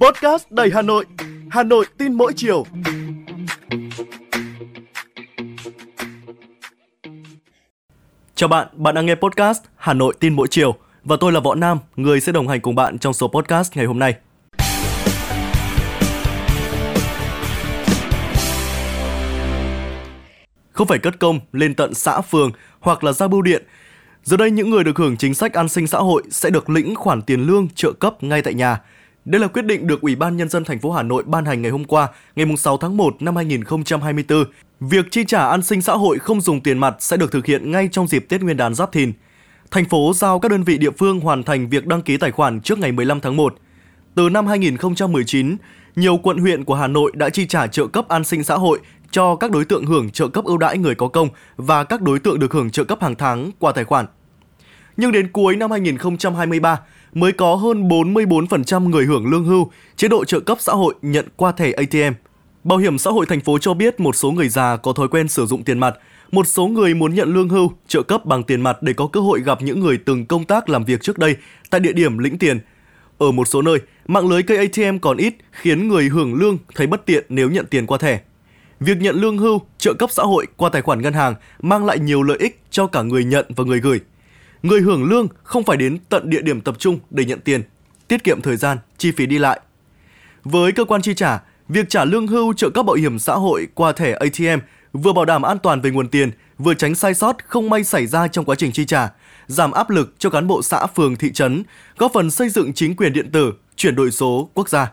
Podcast đầy Hà Nội, Hà Nội tin mỗi chiều. Chào bạn, bạn đang nghe podcast Hà Nội tin mỗi chiều và tôi là Võ Nam, người sẽ đồng hành cùng bạn trong số podcast ngày hôm nay. Không phải cất công lên tận xã phường hoặc là ra bưu điện. Giờ đây những người được hưởng chính sách an sinh xã hội sẽ được lĩnh khoản tiền lương trợ cấp ngay tại nhà. Đây là quyết định được Ủy ban nhân dân thành phố Hà Nội ban hành ngày hôm qua, ngày 6 tháng 1 năm 2024. Việc chi trả an sinh xã hội không dùng tiền mặt sẽ được thực hiện ngay trong dịp Tết Nguyên đán Giáp Thìn. Thành phố giao các đơn vị địa phương hoàn thành việc đăng ký tài khoản trước ngày 15 tháng 1. Từ năm 2019, nhiều quận huyện của Hà Nội đã chi trả trợ cấp an sinh xã hội cho các đối tượng hưởng trợ cấp ưu đãi người có công và các đối tượng được hưởng trợ cấp hàng tháng qua tài khoản. Nhưng đến cuối năm 2023 mới có hơn 44% người hưởng lương hưu, chế độ trợ cấp xã hội nhận qua thẻ ATM. Bảo hiểm xã hội thành phố cho biết một số người già có thói quen sử dụng tiền mặt, một số người muốn nhận lương hưu, trợ cấp bằng tiền mặt để có cơ hội gặp những người từng công tác làm việc trước đây tại địa điểm lĩnh tiền. Ở một số nơi, mạng lưới cây ATM còn ít khiến người hưởng lương thấy bất tiện nếu nhận tiền qua thẻ. Việc nhận lương hưu, trợ cấp xã hội qua tài khoản ngân hàng mang lại nhiều lợi ích cho cả người nhận và người gửi. Người hưởng lương không phải đến tận địa điểm tập trung để nhận tiền, tiết kiệm thời gian, chi phí đi lại. Với cơ quan chi trả, việc trả lương hưu trợ cấp bảo hiểm xã hội qua thẻ ATM vừa bảo đảm an toàn về nguồn tiền, vừa tránh sai sót không may xảy ra trong quá trình chi trả, giảm áp lực cho cán bộ xã phường thị trấn, góp phần xây dựng chính quyền điện tử, chuyển đổi số quốc gia.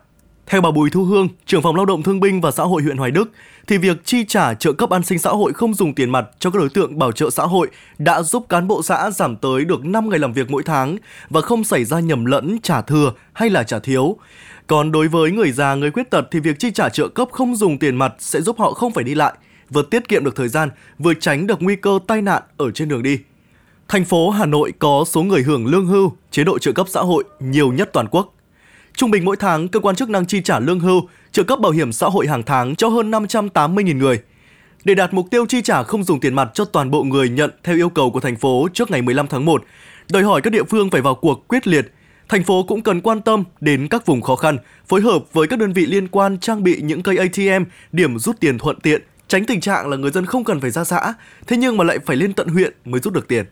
Theo bà Bùi Thu Hương, trưởng phòng lao động thương binh và xã hội huyện Hoài Đức, thì việc chi trả trợ cấp an sinh xã hội không dùng tiền mặt cho các đối tượng bảo trợ xã hội đã giúp cán bộ xã giảm tới được 5 ngày làm việc mỗi tháng và không xảy ra nhầm lẫn trả thừa hay là trả thiếu. Còn đối với người già, người khuyết tật thì việc chi trả trợ cấp không dùng tiền mặt sẽ giúp họ không phải đi lại, vừa tiết kiệm được thời gian, vừa tránh được nguy cơ tai nạn ở trên đường đi. Thành phố Hà Nội có số người hưởng lương hưu, chế độ trợ cấp xã hội nhiều nhất toàn quốc. Trung bình mỗi tháng, cơ quan chức năng chi trả lương hưu, trợ cấp bảo hiểm xã hội hàng tháng cho hơn 580.000 người. Để đạt mục tiêu chi trả không dùng tiền mặt cho toàn bộ người nhận theo yêu cầu của thành phố trước ngày 15 tháng 1, đòi hỏi các địa phương phải vào cuộc quyết liệt. Thành phố cũng cần quan tâm đến các vùng khó khăn, phối hợp với các đơn vị liên quan trang bị những cây ATM, điểm rút tiền thuận tiện, tránh tình trạng là người dân không cần phải ra xã, thế nhưng mà lại phải lên tận huyện mới rút được tiền.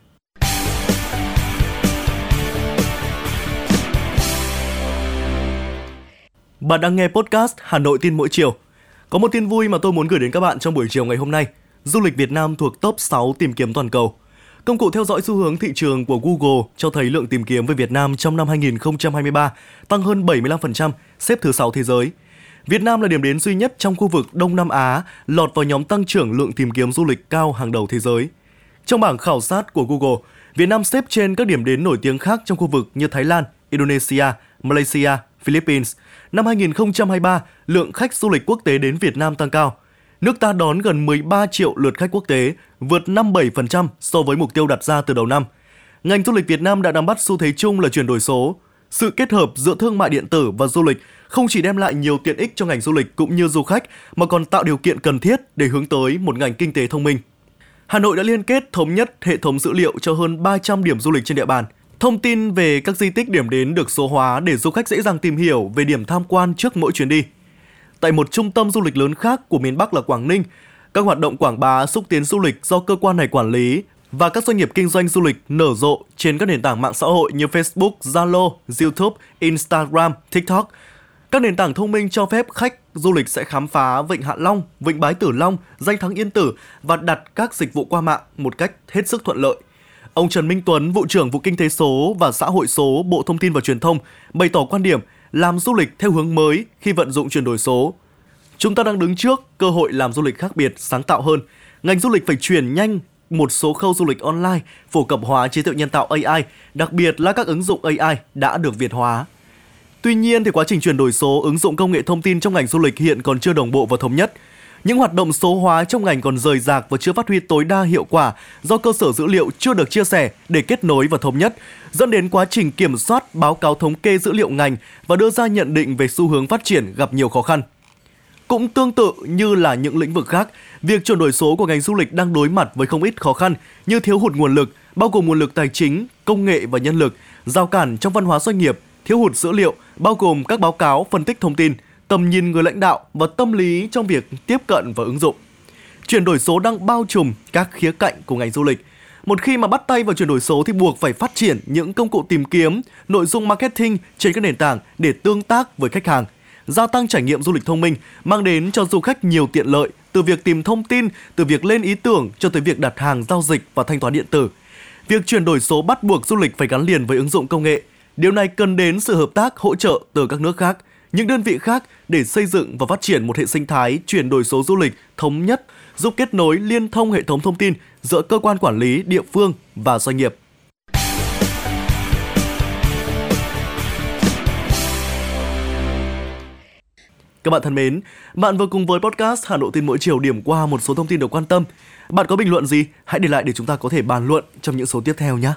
Bạn đang nghe podcast Hà Nội tin mỗi chiều. Có một tin vui mà tôi muốn gửi đến các bạn trong buổi chiều ngày hôm nay. Du lịch Việt Nam thuộc top 6 tìm kiếm toàn cầu. Công cụ theo dõi xu hướng thị trường của Google cho thấy lượng tìm kiếm về Việt Nam trong năm 2023 tăng hơn 75%, xếp thứ 6 thế giới. Việt Nam là điểm đến duy nhất trong khu vực Đông Nam Á lọt vào nhóm tăng trưởng lượng tìm kiếm du lịch cao hàng đầu thế giới. Trong bảng khảo sát của Google, Việt Nam xếp trên các điểm đến nổi tiếng khác trong khu vực như Thái Lan, Indonesia, Malaysia, Philippines. Năm 2023, lượng khách du lịch quốc tế đến Việt Nam tăng cao. Nước ta đón gần 13 triệu lượt khách quốc tế, vượt 57% so với mục tiêu đặt ra từ đầu năm. Ngành du lịch Việt Nam đã nắm bắt xu thế chung là chuyển đổi số. Sự kết hợp giữa thương mại điện tử và du lịch không chỉ đem lại nhiều tiện ích cho ngành du lịch cũng như du khách mà còn tạo điều kiện cần thiết để hướng tới một ngành kinh tế thông minh. Hà Nội đã liên kết thống nhất hệ thống dữ liệu cho hơn 300 điểm du lịch trên địa bàn. Thông tin về các di tích điểm đến được số hóa để du khách dễ dàng tìm hiểu về điểm tham quan trước mỗi chuyến đi. Tại một trung tâm du lịch lớn khác của miền Bắc là Quảng Ninh, các hoạt động quảng bá xúc tiến du lịch do cơ quan này quản lý và các doanh nghiệp kinh doanh du lịch nở rộ trên các nền tảng mạng xã hội như Facebook, Zalo, YouTube, Instagram, TikTok. Các nền tảng thông minh cho phép khách du lịch sẽ khám phá Vịnh Hạ Long, Vịnh Bái Tử Long, danh thắng Yên Tử và đặt các dịch vụ qua mạng một cách hết sức thuận lợi. Ông Trần Minh Tuấn, vụ trưởng vụ kinh tế số và xã hội số Bộ Thông tin và Truyền thông bày tỏ quan điểm làm du lịch theo hướng mới khi vận dụng chuyển đổi số. Chúng ta đang đứng trước cơ hội làm du lịch khác biệt, sáng tạo hơn. Ngành du lịch phải chuyển nhanh một số khâu du lịch online, phổ cập hóa trí tuệ nhân tạo AI, đặc biệt là các ứng dụng AI đã được Việt hóa. Tuy nhiên thì quá trình chuyển đổi số ứng dụng công nghệ thông tin trong ngành du lịch hiện còn chưa đồng bộ và thống nhất. Những hoạt động số hóa trong ngành còn rời rạc và chưa phát huy tối đa hiệu quả do cơ sở dữ liệu chưa được chia sẻ để kết nối và thống nhất, dẫn đến quá trình kiểm soát, báo cáo thống kê dữ liệu ngành và đưa ra nhận định về xu hướng phát triển gặp nhiều khó khăn. Cũng tương tự như là những lĩnh vực khác, việc chuyển đổi số của ngành du lịch đang đối mặt với không ít khó khăn như thiếu hụt nguồn lực, bao gồm nguồn lực tài chính, công nghệ và nhân lực, giao cản trong văn hóa doanh nghiệp, thiếu hụt dữ liệu bao gồm các báo cáo phân tích thông tin, tầm nhìn người lãnh đạo và tâm lý trong việc tiếp cận và ứng dụng. Chuyển đổi số đang bao trùm các khía cạnh của ngành du lịch. Một khi mà bắt tay vào chuyển đổi số thì buộc phải phát triển những công cụ tìm kiếm, nội dung marketing trên các nền tảng để tương tác với khách hàng, gia tăng trải nghiệm du lịch thông minh, mang đến cho du khách nhiều tiện lợi từ việc tìm thông tin, từ việc lên ý tưởng cho tới việc đặt hàng giao dịch và thanh toán điện tử. Việc chuyển đổi số bắt buộc du lịch phải gắn liền với ứng dụng công nghệ. Điều này cần đến sự hợp tác hỗ trợ từ các nước khác, những đơn vị khác để xây dựng và phát triển một hệ sinh thái chuyển đổi số du lịch thống nhất, giúp kết nối liên thông hệ thống thông tin giữa cơ quan quản lý, địa phương và doanh nghiệp. Các bạn thân mến, bạn vừa cùng với podcast Hà Nội tin mỗi chiều điểm qua một số thông tin được quan tâm. Bạn có bình luận gì? Hãy để lại để chúng ta có thể bàn luận trong những số tiếp theo nhé.